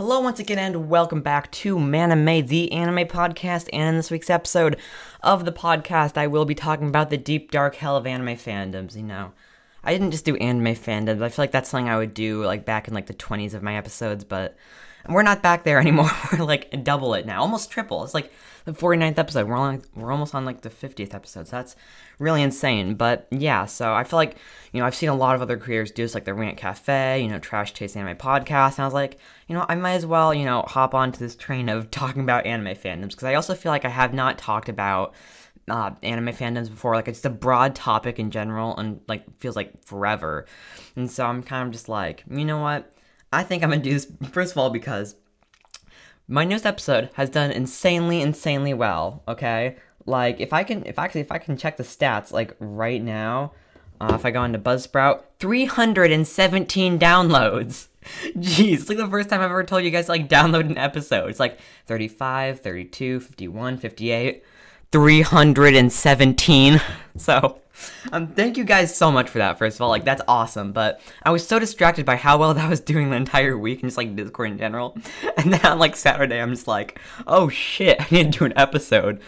Hello, once again, and welcome back to Manime, the anime podcast. And in this week's episode of the podcast, I will be talking about the deep, dark hell of anime fandoms. You know, I didn't just do anime fandoms. I feel like that's something I would do like back in like the 20s of my episodes, but we're not back there anymore. we're like double it now, almost triple. It's like the 49th episode. We're on, we're almost on like the 50th episode. So that's really insane. But yeah, so I feel like you know I've seen a lot of other creators do this, like the Rant Cafe, you know, Trash Taste Anime Podcast, and I was like, you know, I might as well you know hop onto this train of talking about anime fandoms because I also feel like I have not talked about. Uh, anime fandoms before like it's a broad topic in general and like feels like forever and so i'm kind of just like you know what i think i'm gonna do this first of all because my newest episode has done insanely insanely well okay? Like if i can if actually if i can check the stats like right now uh, if i go into buzzsprout 317 downloads. Jeez it's like the first time i've ever told you guys to, like download an episode. It's like 35 32 51 58 317 so um, thank you guys so much for that. First of all, like that's awesome. But I was so distracted by how well that was doing the entire week and just like Discord in general. And then on like Saturday, I'm just like, oh shit, I need to do an episode.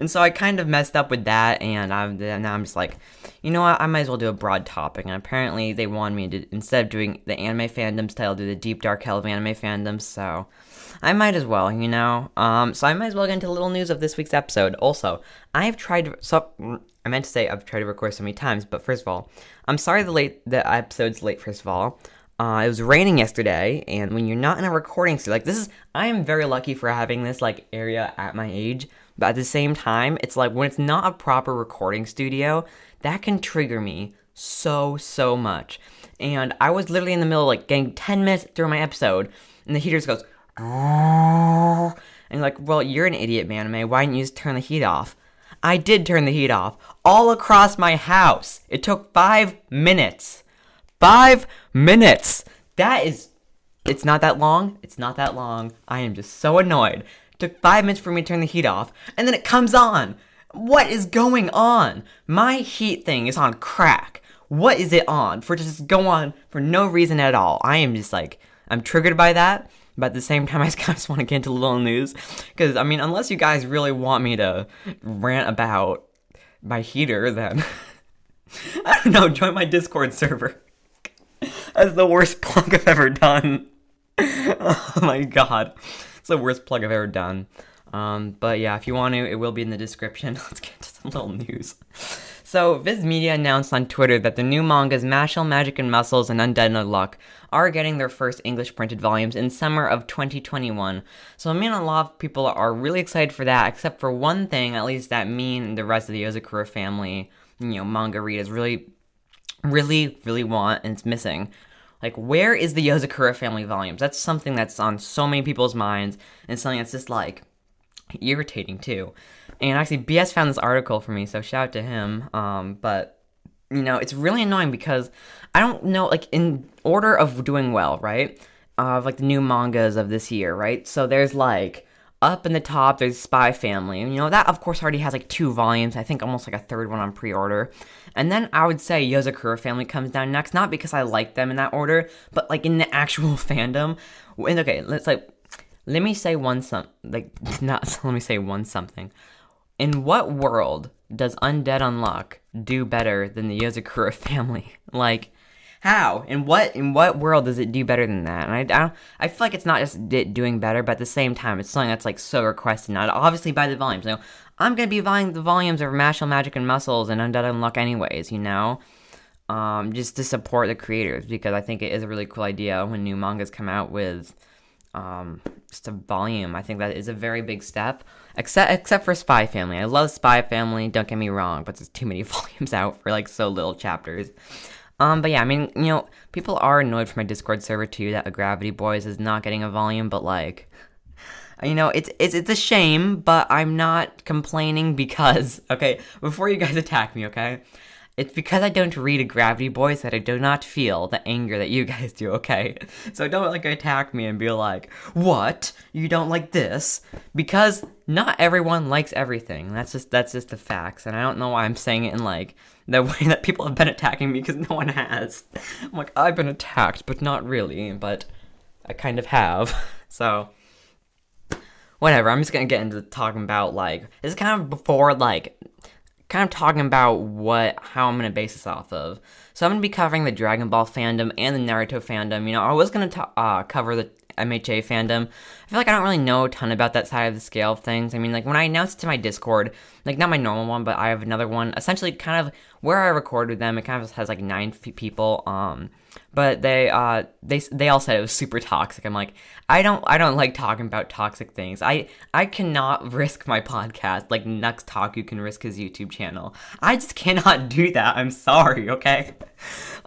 And so I kind of messed up with that, and I'm now I'm just like, you know what? I might as well do a broad topic. And apparently, they wanted me to instead of doing the anime fandom style, do the deep dark hell of anime fandoms. So I might as well, you know. Um, so I might as well get into a little news of this week's episode. Also, I've tried to, so I meant to say I've tried to record so many times, but first of all, I'm sorry the late the episode's late. First of all, uh, it was raining yesterday, and when you're not in a recording studio, like this is, I am very lucky for having this like area at my age. But at the same time, it's like when it's not a proper recording studio, that can trigger me so so much. And I was literally in the middle, of, like getting 10 minutes through my episode, and the heater just goes, and you're like, well, you're an idiot, man. Why didn't you just turn the heat off? I did turn the heat off all across my house. It took five minutes. Five minutes. That is. It's not that long. It's not that long. I am just so annoyed. Took five minutes for me to turn the heat off, and then it comes on. What is going on? My heat thing is on crack. What is it on? For just go on for no reason at all. I am just like, I'm triggered by that. But at the same time, I just want to get into a little news. Because, I mean, unless you guys really want me to rant about my heater, then I don't know, join my Discord server. That's the worst plug I've ever done. oh my god. The worst plug I've ever done. Um, but yeah, if you want to, it will be in the description. Let's get to some little news. So, Viz Media announced on Twitter that the new mangas Mashle, Magic and Muscles, and Undead Luck are getting their first English printed volumes in summer of 2021. So, I mean, a lot of people are really excited for that, except for one thing, at least that me and the rest of the Yozakura family, you know, manga readers really, really, really want, and it's missing. Like, where is the Yozakura family volumes? That's something that's on so many people's minds, and something that's just like irritating too. And actually, BS found this article for me, so shout out to him. Um, but you know, it's really annoying because I don't know, like in order of doing well, right? Of like the new mangas of this year, right? So there's like up in the top, there's Spy Family. And, you know, that of course already has like two volumes. I think almost like a third one on pre-order. And then I would say Yozakura Family comes down next, not because I like them in that order, but like in the actual fandom. And okay, let's like let me say one some like not let me say one something. In what world does Undead Unluck do better than the Yozakura family? Like, how? In what in what world does it do better than that? And I, I don't, I feel like it's not just it doing better, but at the same time, it's something that's like so requested. Not obviously by the volumes. Know, I'm gonna be buying the volumes of Mashle Magic and Muscles and Undead Unluck anyways. You know, um, just to support the creators because I think it is a really cool idea when new mangas come out with um, just a volume. I think that is a very big step. Except except for Spy Family. I love Spy Family, don't get me wrong, but there's too many volumes out for like so little chapters. Um, but yeah, I mean, you know, people are annoyed from my Discord server too that Gravity Boys is not getting a volume, but like you know, it's it's it's a shame, but I'm not complaining because okay, before you guys attack me, okay? It's because I don't read a Gravity Boys that I do not feel the anger that you guys do, okay? So don't like attack me and be like, "What? You don't like this?" Because not everyone likes everything. That's just that's just the facts, and I don't know why I'm saying it in like the way that people have been attacking me because no one has. I'm like, I've been attacked, but not really, but I kind of have. So, whatever. I'm just gonna get into talking about like this is kind of before like kind of talking about what how I'm gonna base this off of. So I'm gonna be covering the Dragon Ball fandom and the Naruto fandom. You know, I was gonna ta- uh, cover the MHA fandom. I feel like I don't really know a ton about that side of the scale of things. I mean, like when I announced it to my Discord, like not my normal one, but I have another one. Essentially, kind of where I record with them, it kind of has like nine people. Um, but they uh they they all said it was super toxic. I'm like, I don't I don't like talking about toxic things. I I cannot risk my podcast like Nux Taku can risk his YouTube channel. I just cannot do that. I'm sorry, okay?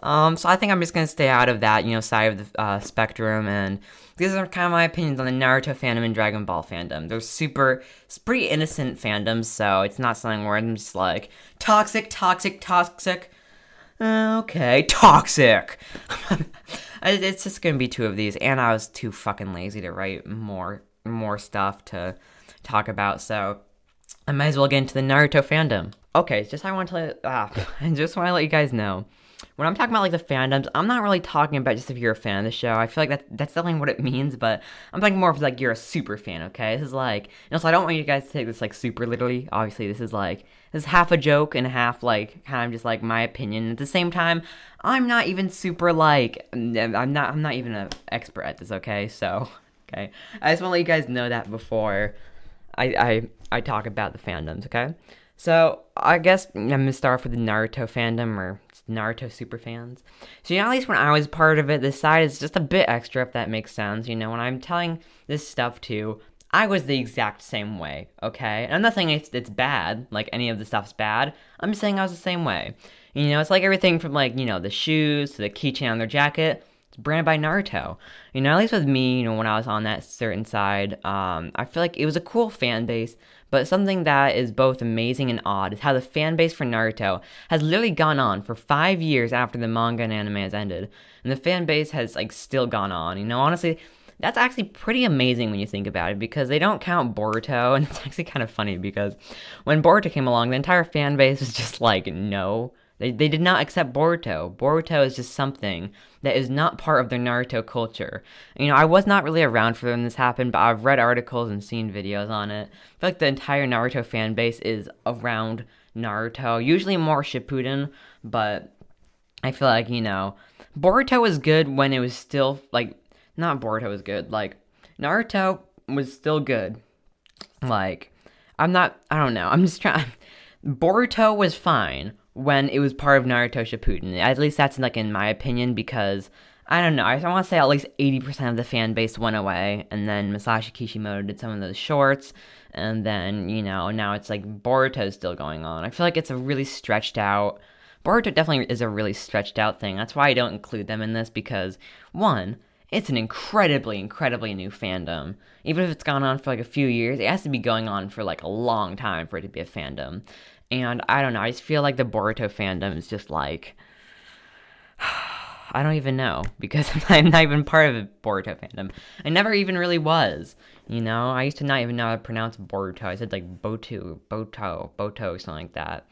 Um so I think I'm just going to stay out of that, you know, side of the uh, spectrum and these are kind of my opinions on the Naruto fandom and Dragon Ball fandom. They're super, it's pretty innocent fandoms, so it's not something where I'm just like toxic, toxic, toxic. Okay, toxic. it's just gonna be two of these, and I was too fucking lazy to write more more stuff to talk about, so I might as well get into the Naruto fandom. Okay, just I want to ah, I just want to let you guys know when I'm talking about like the fandoms, I'm not really talking about just if you're a fan of the show. I feel like that that's definitely what it means, but I'm talking more of like you're a super fan. Okay, this is like, know, so I don't want you guys to take this like super literally. Obviously, this is like this is half a joke and half like kind of just like my opinion. At the same time, I'm not even super like I'm not I'm not even an expert at this. Okay, so okay, I just want to let you guys know that before I I I talk about the fandoms. Okay. So I guess I'm gonna start off with the Naruto fandom or Naruto super fans. So you know, at least when I was part of it, this side is just a bit extra, if that makes sense. You know, when I'm telling this stuff to, I was the exact same way. Okay, and I'm not saying it's, it's bad, like any of the stuff's bad. I'm just saying I was the same way. You know, it's like everything from like you know the shoes to the keychain on their jacket. It's branded by Naruto. You know, at least with me, you know, when I was on that certain side, um, I feel like it was a cool fan base but something that is both amazing and odd is how the fan base for Naruto has literally gone on for five years after the manga and anime has ended. And the fan base has like still gone on. You know, honestly, that's actually pretty amazing when you think about it because they don't count Boruto, and it's actually kind of funny because when Boruto came along, the entire fan base was just like, no, they, they did not accept Boruto. Boruto is just something that is not part of their Naruto culture. You know, I was not really around for when this happened, but I've read articles and seen videos on it. I feel like the entire Naruto fan base is around Naruto, usually more Shippuden, but I feel like, you know, Boruto was good when it was still, like, not Boruto was good, like, Naruto was still good. Like, I'm not, I don't know, I'm just trying, Boruto was fine when it was part of Naruto Shippuden. At least that's like in my opinion because I don't know. I want to say at least 80% of the fan base went away, and then Masashi Kishimoto did some of those shorts, and then, you know, now it's like Boruto's still going on. I feel like it's a really stretched out. Boruto definitely is a really stretched out thing. That's why I don't include them in this because, one, it's an incredibly, incredibly new fandom. Even if it's gone on for like a few years, it has to be going on for like a long time for it to be a fandom. And I don't know, I just feel like the Boruto fandom is just like I don't even know because I'm not even part of the Boruto fandom. I never even really was. You know, I used to not even know how to pronounce Boruto. I said like Botu, Boto, Boto, something like that.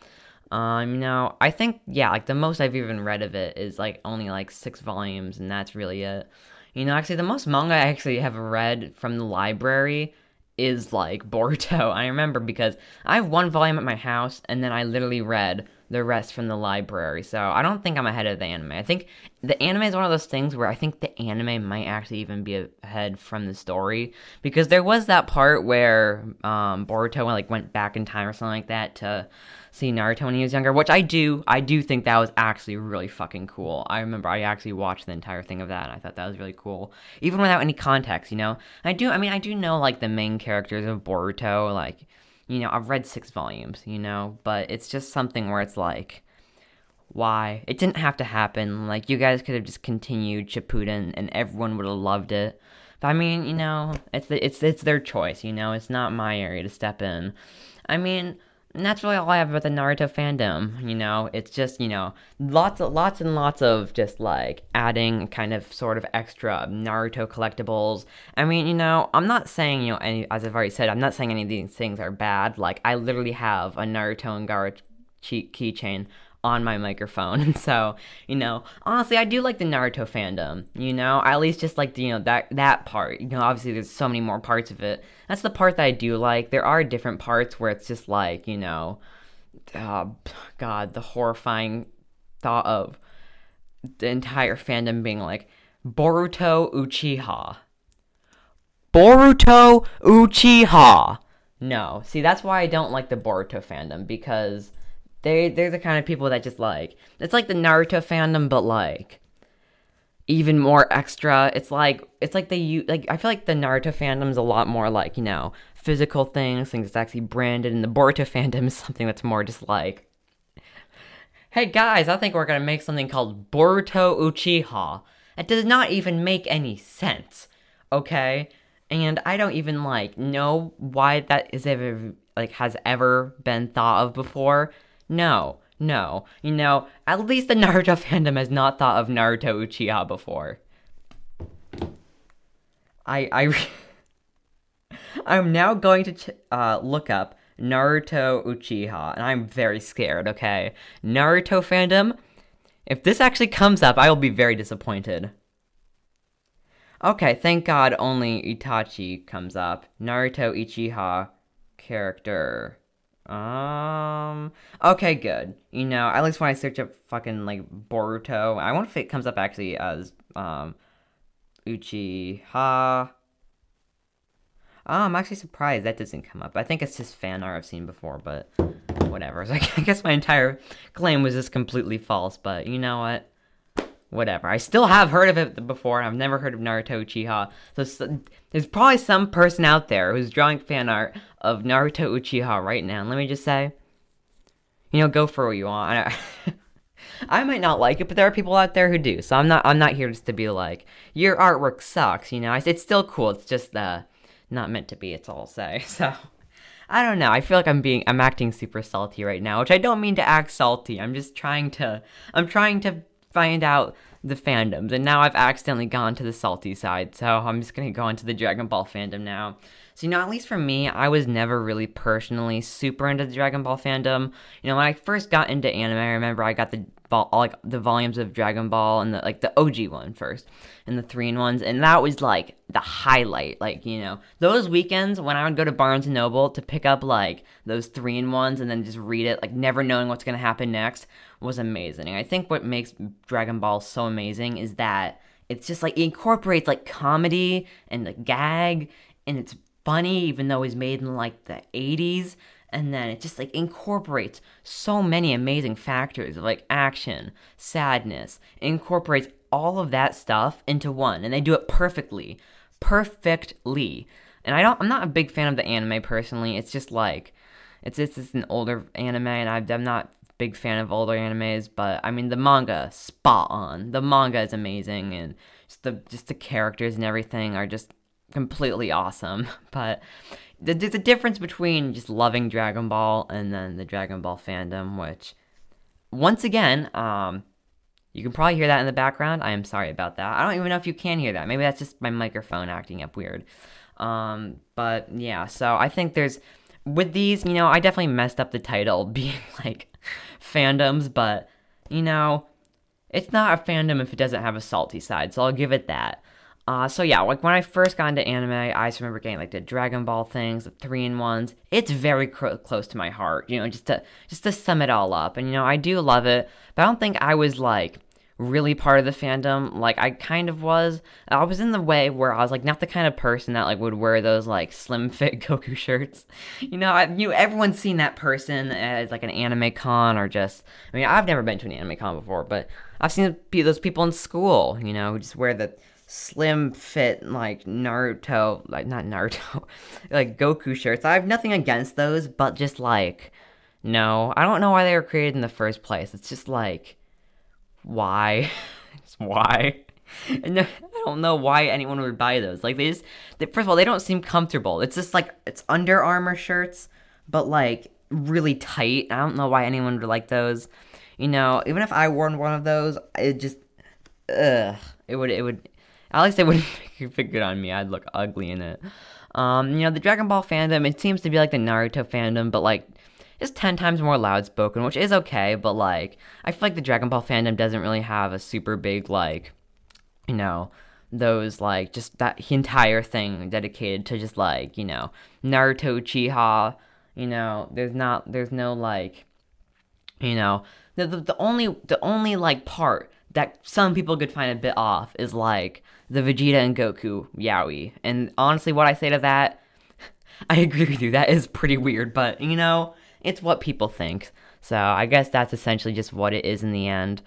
Um, you know, I think yeah, like the most I've even read of it is like only like six volumes, and that's really it. You know, actually, the most manga I actually have read from the library is like Boruto. I remember because I have one volume at my house and then I literally read the rest from the library. So I don't think I'm ahead of the anime. I think the anime is one of those things where I think the anime might actually even be ahead from the story because there was that part where um, Boruto like went back in time or something like that to see Naruto when he was younger, which I do. I do think that was actually really fucking cool. I remember I actually watched the entire thing of that, and I thought that was really cool, even without any context. You know, I do. I mean, I do know like the main characters of Boruto. Like, you know, I've read six volumes. You know, but it's just something where it's like. Why? It didn't have to happen. Like, you guys could have just continued Shippuden and everyone would have loved it. But I mean, you know, it's it's it's their choice. You know, it's not my area to step in. I mean, and that's really all I have about the Naruto fandom. You know, it's just you know lots of lots and lots of just like adding kind of sort of extra Naruto collectibles. I mean, you know, I'm not saying you know any as I've already said, I'm not saying any of these things are bad. Like I literally have a Naruto and Gaara keychain on my microphone. So, you know, honestly, I do like the Naruto fandom. You know, I at least just like the, you know that that part. You know, obviously there's so many more parts of it. That's the part that I do like. There are different parts where it's just like, you know, uh, God, the horrifying thought of the entire fandom being like Boruto Uchiha. Boruto Uchiha. No, see that's why I don't like the Boruto fandom because they they're the kind of people that just like it's like the Naruto fandom, but like even more extra. It's like it's like they use like I feel like the Naruto fandom's a lot more like you know physical things, things that's actually branded, and the Boruto fandom is something that's more just like, hey guys, I think we're gonna make something called Boruto Uchiha. It does not even make any sense, okay? And I don't even like know why that is ever like has ever been thought of before. No, no. You know, at least the Naruto fandom has not thought of Naruto Uchiha before. I I I'm now going to ch- uh, look up Naruto Uchiha, and I'm very scared. Okay, Naruto fandom. If this actually comes up, I will be very disappointed. Okay, thank God only Itachi comes up. Naruto Uchiha character. Um. Okay, good. You know, at least when I search up fucking like Boruto, I wonder if it comes up actually as um Uchiha. Oh, I'm actually surprised that doesn't come up. I think it's just fan art I've seen before, but whatever. So I guess my entire claim was just completely false. But you know what? Whatever. I still have heard of it before. I've never heard of Naruto Uchiha. So, so there's probably some person out there who's drawing fan art of Naruto Uchiha right now. And let me just say, you know, go for what you want. I might not like it, but there are people out there who do. So I'm not I'm not here just to be like your artwork sucks. You know, it's still cool. It's just uh, not meant to be. It's all say. So I don't know. I feel like I'm being I'm acting super salty right now, which I don't mean to act salty. I'm just trying to I'm trying to find out the fandoms, and now I've accidentally gone to the salty side. So I'm just gonna go into the Dragon Ball fandom now. So, you know, at least for me, I was never really personally super into the Dragon Ball fandom. You know, when I first got into anime, I remember I got the all like the volumes of Dragon Ball and the like the OG one first and the three in ones, and that was like the highlight. Like you know, those weekends when I would go to Barnes and Noble to pick up like those three in ones and then just read it, like never knowing what's gonna happen next, was amazing. I think what makes Dragon Ball so amazing is that it's just like it incorporates like comedy and the gag and it's funny even though it's made in like the 80s and then it just like incorporates so many amazing factors of like action sadness incorporates all of that stuff into one and they do it perfectly perfectly. And i don't i'm not a big fan of the anime personally. It's just like it's it's just an older anime and i i'm not big fan of older animes but i mean the manga spot on. The manga is amazing and just the just the characters and everything are just completely awesome. But there's a difference between just loving Dragon Ball and then the Dragon Ball fandom, which, once again, um, you can probably hear that in the background. I am sorry about that. I don't even know if you can hear that. Maybe that's just my microphone acting up weird. Um, but yeah, so I think there's with these, you know, I definitely messed up the title being like fandoms, but you know, it's not a fandom if it doesn't have a salty side, so I'll give it that. Uh, so yeah, like when I first got into anime, I just remember getting like the Dragon Ball things, the three in ones. It's very cr- close to my heart, you know, just to just to sum it all up. And you know, I do love it, but I don't think I was like really part of the fandom. Like I kind of was. I was in the way where I was like not the kind of person that like would wear those like slim fit Goku shirts. You know, I, you everyone's seen that person as like an anime con or just. I mean, I've never been to an anime con before, but I've seen those people in school. You know, who just wear the slim fit like Naruto, like not Naruto, like Goku shirts. I have nothing against those, but just like no, I don't know why they were created in the first place. It's just like why, just why. And I don't know why anyone would buy those. Like they just, they, first of all, they don't seem comfortable. It's just like it's Under Armour shirts, but like really tight. I don't know why anyone would like those. You know, even if I wore one of those, it just, ugh, it would, it would, at least it wouldn't fit good on me. I'd look ugly in it. Um, you know, the Dragon Ball fandom, it seems to be like the Naruto fandom, but like, just 10 times more loud spoken, which is okay, but like, I feel like the Dragon Ball fandom doesn't really have a super big, like, you know, those like just that entire thing dedicated to just like you know Naruto Uchiha. you know there's not there's no like you know the, the, the only the only like part that some people could find a bit off is like the Vegeta and Goku Yaoi and honestly what I say to that I agree with you that is pretty weird but you know it's what people think so I guess that's essentially just what it is in the end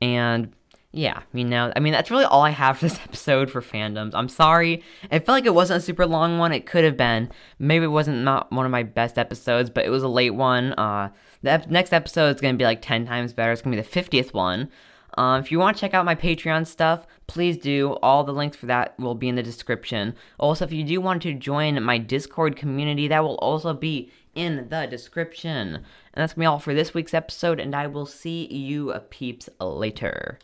and yeah, you know, I mean, that's really all I have for this episode for fandoms. I'm sorry. I felt like it wasn't a super long one. It could have been. Maybe it wasn't not one of my best episodes, but it was a late one. Uh, the ep- next episode is going to be like 10 times better. It's going to be the 50th one. Um, if you want to check out my Patreon stuff, please do. All the links for that will be in the description. Also, if you do want to join my Discord community, that will also be in the description. And that's going to be all for this week's episode, and I will see you peeps later.